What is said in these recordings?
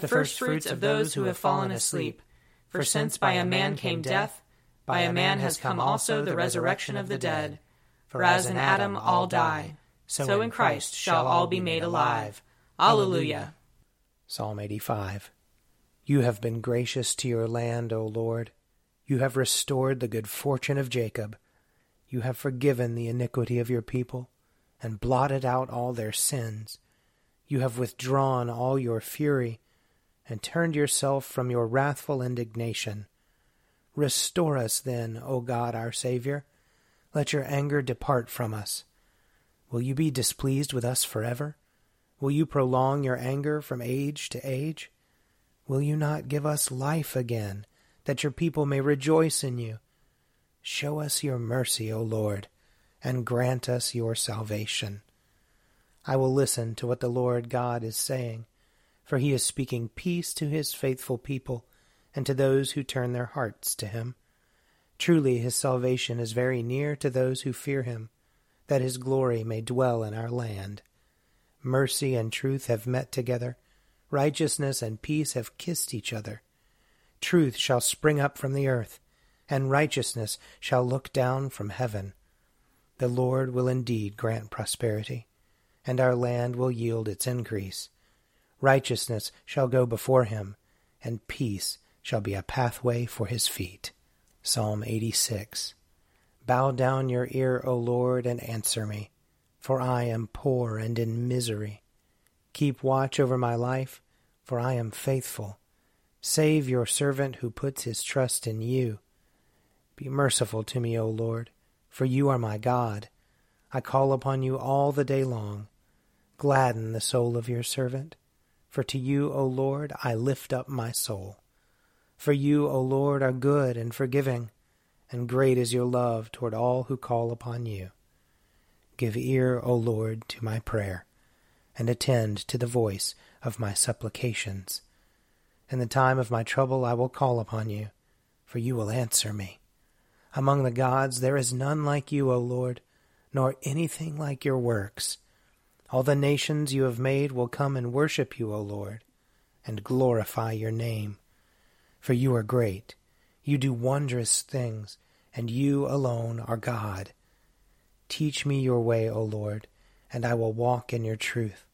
the firstfruits of those who have fallen asleep. For since by a man came death, by a man has come also the resurrection of the dead. For as in Adam all die, so in Christ shall all be made alive. Alleluia. Psalm 85. You have been gracious to your land, O Lord. You have restored the good fortune of Jacob. You have forgiven the iniquity of your people, and blotted out all their sins. You have withdrawn all your fury, and turned yourself from your wrathful indignation. Restore us then, O God our Saviour. Let your anger depart from us. Will you be displeased with us forever? Will you prolong your anger from age to age? Will you not give us life again, that your people may rejoice in you? Show us your mercy, O Lord, and grant us your salvation. I will listen to what the Lord God is saying, for he is speaking peace to his faithful people and to those who turn their hearts to him. Truly his salvation is very near to those who fear him, that his glory may dwell in our land. Mercy and truth have met together. Righteousness and peace have kissed each other. Truth shall spring up from the earth, and righteousness shall look down from heaven. The Lord will indeed grant prosperity, and our land will yield its increase. Righteousness shall go before him, and peace shall be a pathway for his feet. Psalm 86. Bow down your ear, O Lord, and answer me for I am poor and in misery. Keep watch over my life, for I am faithful. Save your servant who puts his trust in you. Be merciful to me, O Lord, for you are my God. I call upon you all the day long. Gladden the soul of your servant, for to you, O Lord, I lift up my soul. For you, O Lord, are good and forgiving, and great is your love toward all who call upon you. Give ear, O Lord, to my prayer, and attend to the voice of my supplications. In the time of my trouble I will call upon you, for you will answer me. Among the gods there is none like you, O Lord, nor anything like your works. All the nations you have made will come and worship you, O Lord, and glorify your name. For you are great, you do wondrous things, and you alone are God. Teach me your way, O Lord, and I will walk in your truth.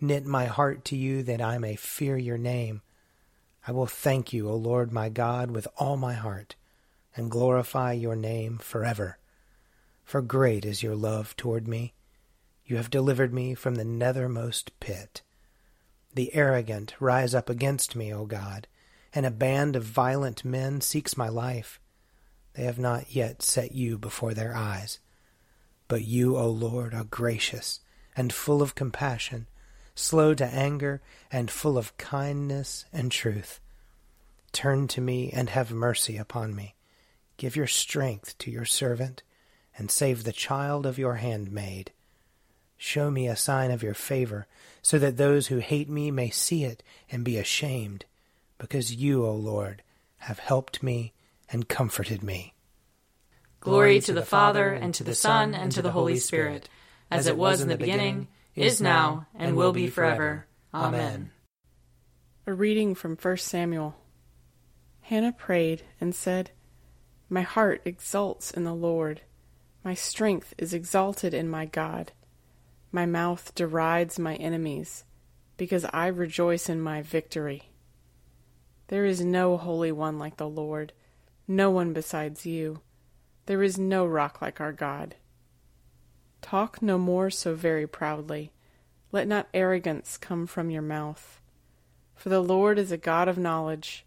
Knit my heart to you that I may fear your name. I will thank you, O Lord my God, with all my heart, and glorify your name forever. For great is your love toward me. You have delivered me from the nethermost pit. The arrogant rise up against me, O God, and a band of violent men seeks my life. They have not yet set you before their eyes. But you, O Lord, are gracious and full of compassion, slow to anger, and full of kindness and truth. Turn to me and have mercy upon me. Give your strength to your servant, and save the child of your handmaid. Show me a sign of your favor, so that those who hate me may see it and be ashamed, because you, O Lord, have helped me and comforted me. Glory to the Father, and to the Son, and to the Holy Spirit, as it was in the beginning, is now, and will be forever. Amen. A reading from 1 Samuel. Hannah prayed and said, My heart exults in the Lord. My strength is exalted in my God. My mouth derides my enemies, because I rejoice in my victory. There is no holy one like the Lord, no one besides you. There is no rock like our God. Talk no more so very proudly. Let not arrogance come from your mouth. For the Lord is a God of knowledge,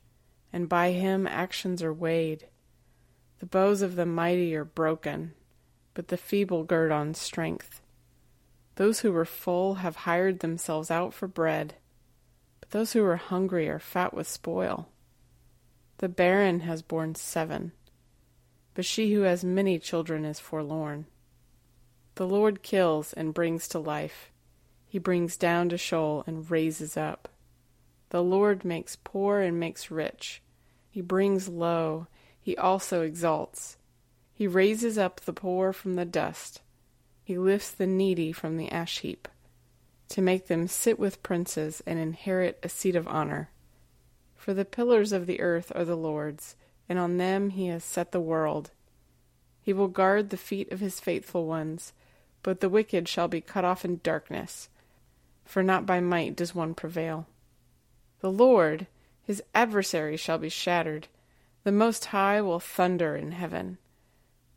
and by him actions are weighed. The bows of the mighty are broken, but the feeble gird on strength. Those who were full have hired themselves out for bread, but those who are hungry are fat with spoil. The barren has borne seven, but she who has many children is forlorn. The Lord kills and brings to life. He brings down to Sheol and raises up. The Lord makes poor and makes rich. He brings low. He also exalts. He raises up the poor from the dust. He lifts the needy from the ash heap, to make them sit with princes and inherit a seat of honor. For the pillars of the earth are the Lord's, and on them he has set the world. He will guard the feet of his faithful ones but the wicked shall be cut off in darkness, for not by might does one prevail. The Lord, his adversary, shall be shattered. The Most High will thunder in heaven.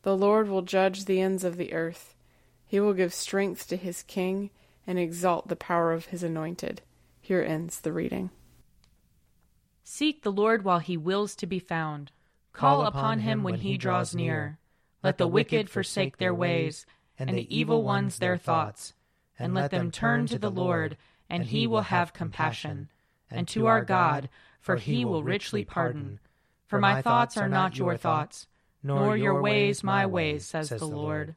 The Lord will judge the ends of the earth. He will give strength to his king and exalt the power of his anointed. Here ends the reading. Seek the Lord while he wills to be found. Call upon him when he draws near. Let the wicked forsake their ways and the evil ones their thoughts, and let them turn to the Lord, and he will have compassion, and to our God, for he will richly pardon. For my thoughts are not your thoughts, nor your ways my ways, says the Lord.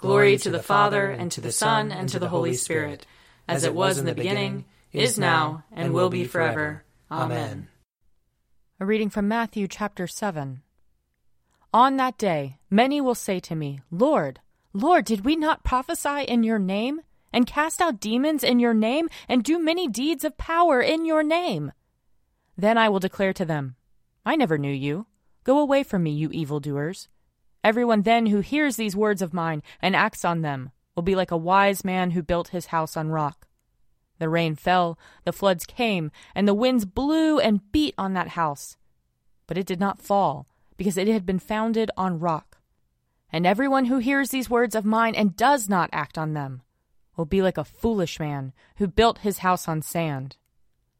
Glory to the Father, and to the Son, and to the Holy Spirit, as it was in the beginning, is now, and will be forever. Amen. A reading from Matthew chapter 7. On that day, many will say to me, Lord, Lord, did we not prophesy in your name, and cast out demons in your name, and do many deeds of power in your name? Then I will declare to them, I never knew you. Go away from me, you evildoers. Everyone then who hears these words of mine and acts on them will be like a wise man who built his house on rock. The rain fell, the floods came, and the winds blew and beat on that house. But it did not fall because it had been founded on rock. And everyone who hears these words of mine and does not act on them will be like a foolish man who built his house on sand.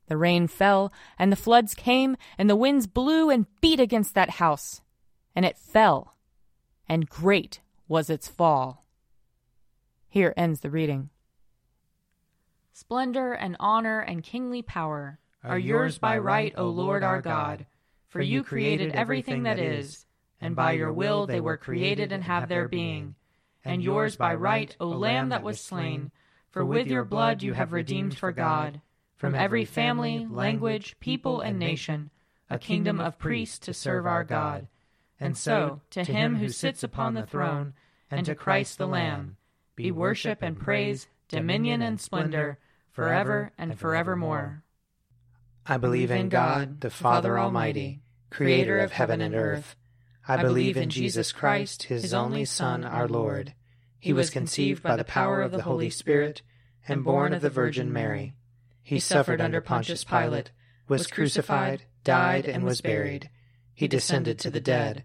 The rain fell, and the floods came, and the winds blew and beat against that house, and it fell, and great was its fall. Here ends the reading. Splendor and honor and kingly power are yours by right, O Lord our God. For you created everything that is, and by your will they were created and have their being. And yours by right, O Lamb that was slain, for with your blood you have redeemed for God, from every family, language, people, and nation, a kingdom of priests to serve our God. And so, to him who sits upon the throne, and to Christ the Lamb, be worship and praise, dominion and splendor, forever and forevermore. I believe in God, the Father Almighty, creator of heaven and earth. I believe in Jesus Christ, his only Son, our Lord. He was conceived by the power of the Holy Spirit and born of the Virgin Mary. He suffered under Pontius Pilate, was crucified, died, and was buried. He descended to the dead.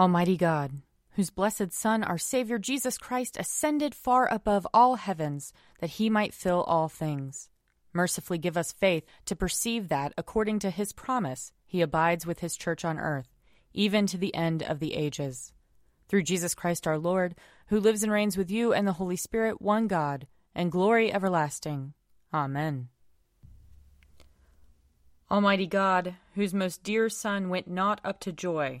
Almighty God, whose blessed Son, our Savior Jesus Christ, ascended far above all heavens, that he might fill all things. Mercifully give us faith to perceive that, according to his promise, he abides with his church on earth, even to the end of the ages through Jesus Christ our Lord, who lives and reigns with you and the Holy Spirit, one God, and glory everlasting. Amen. Almighty God, whose most dear Son went not up to joy,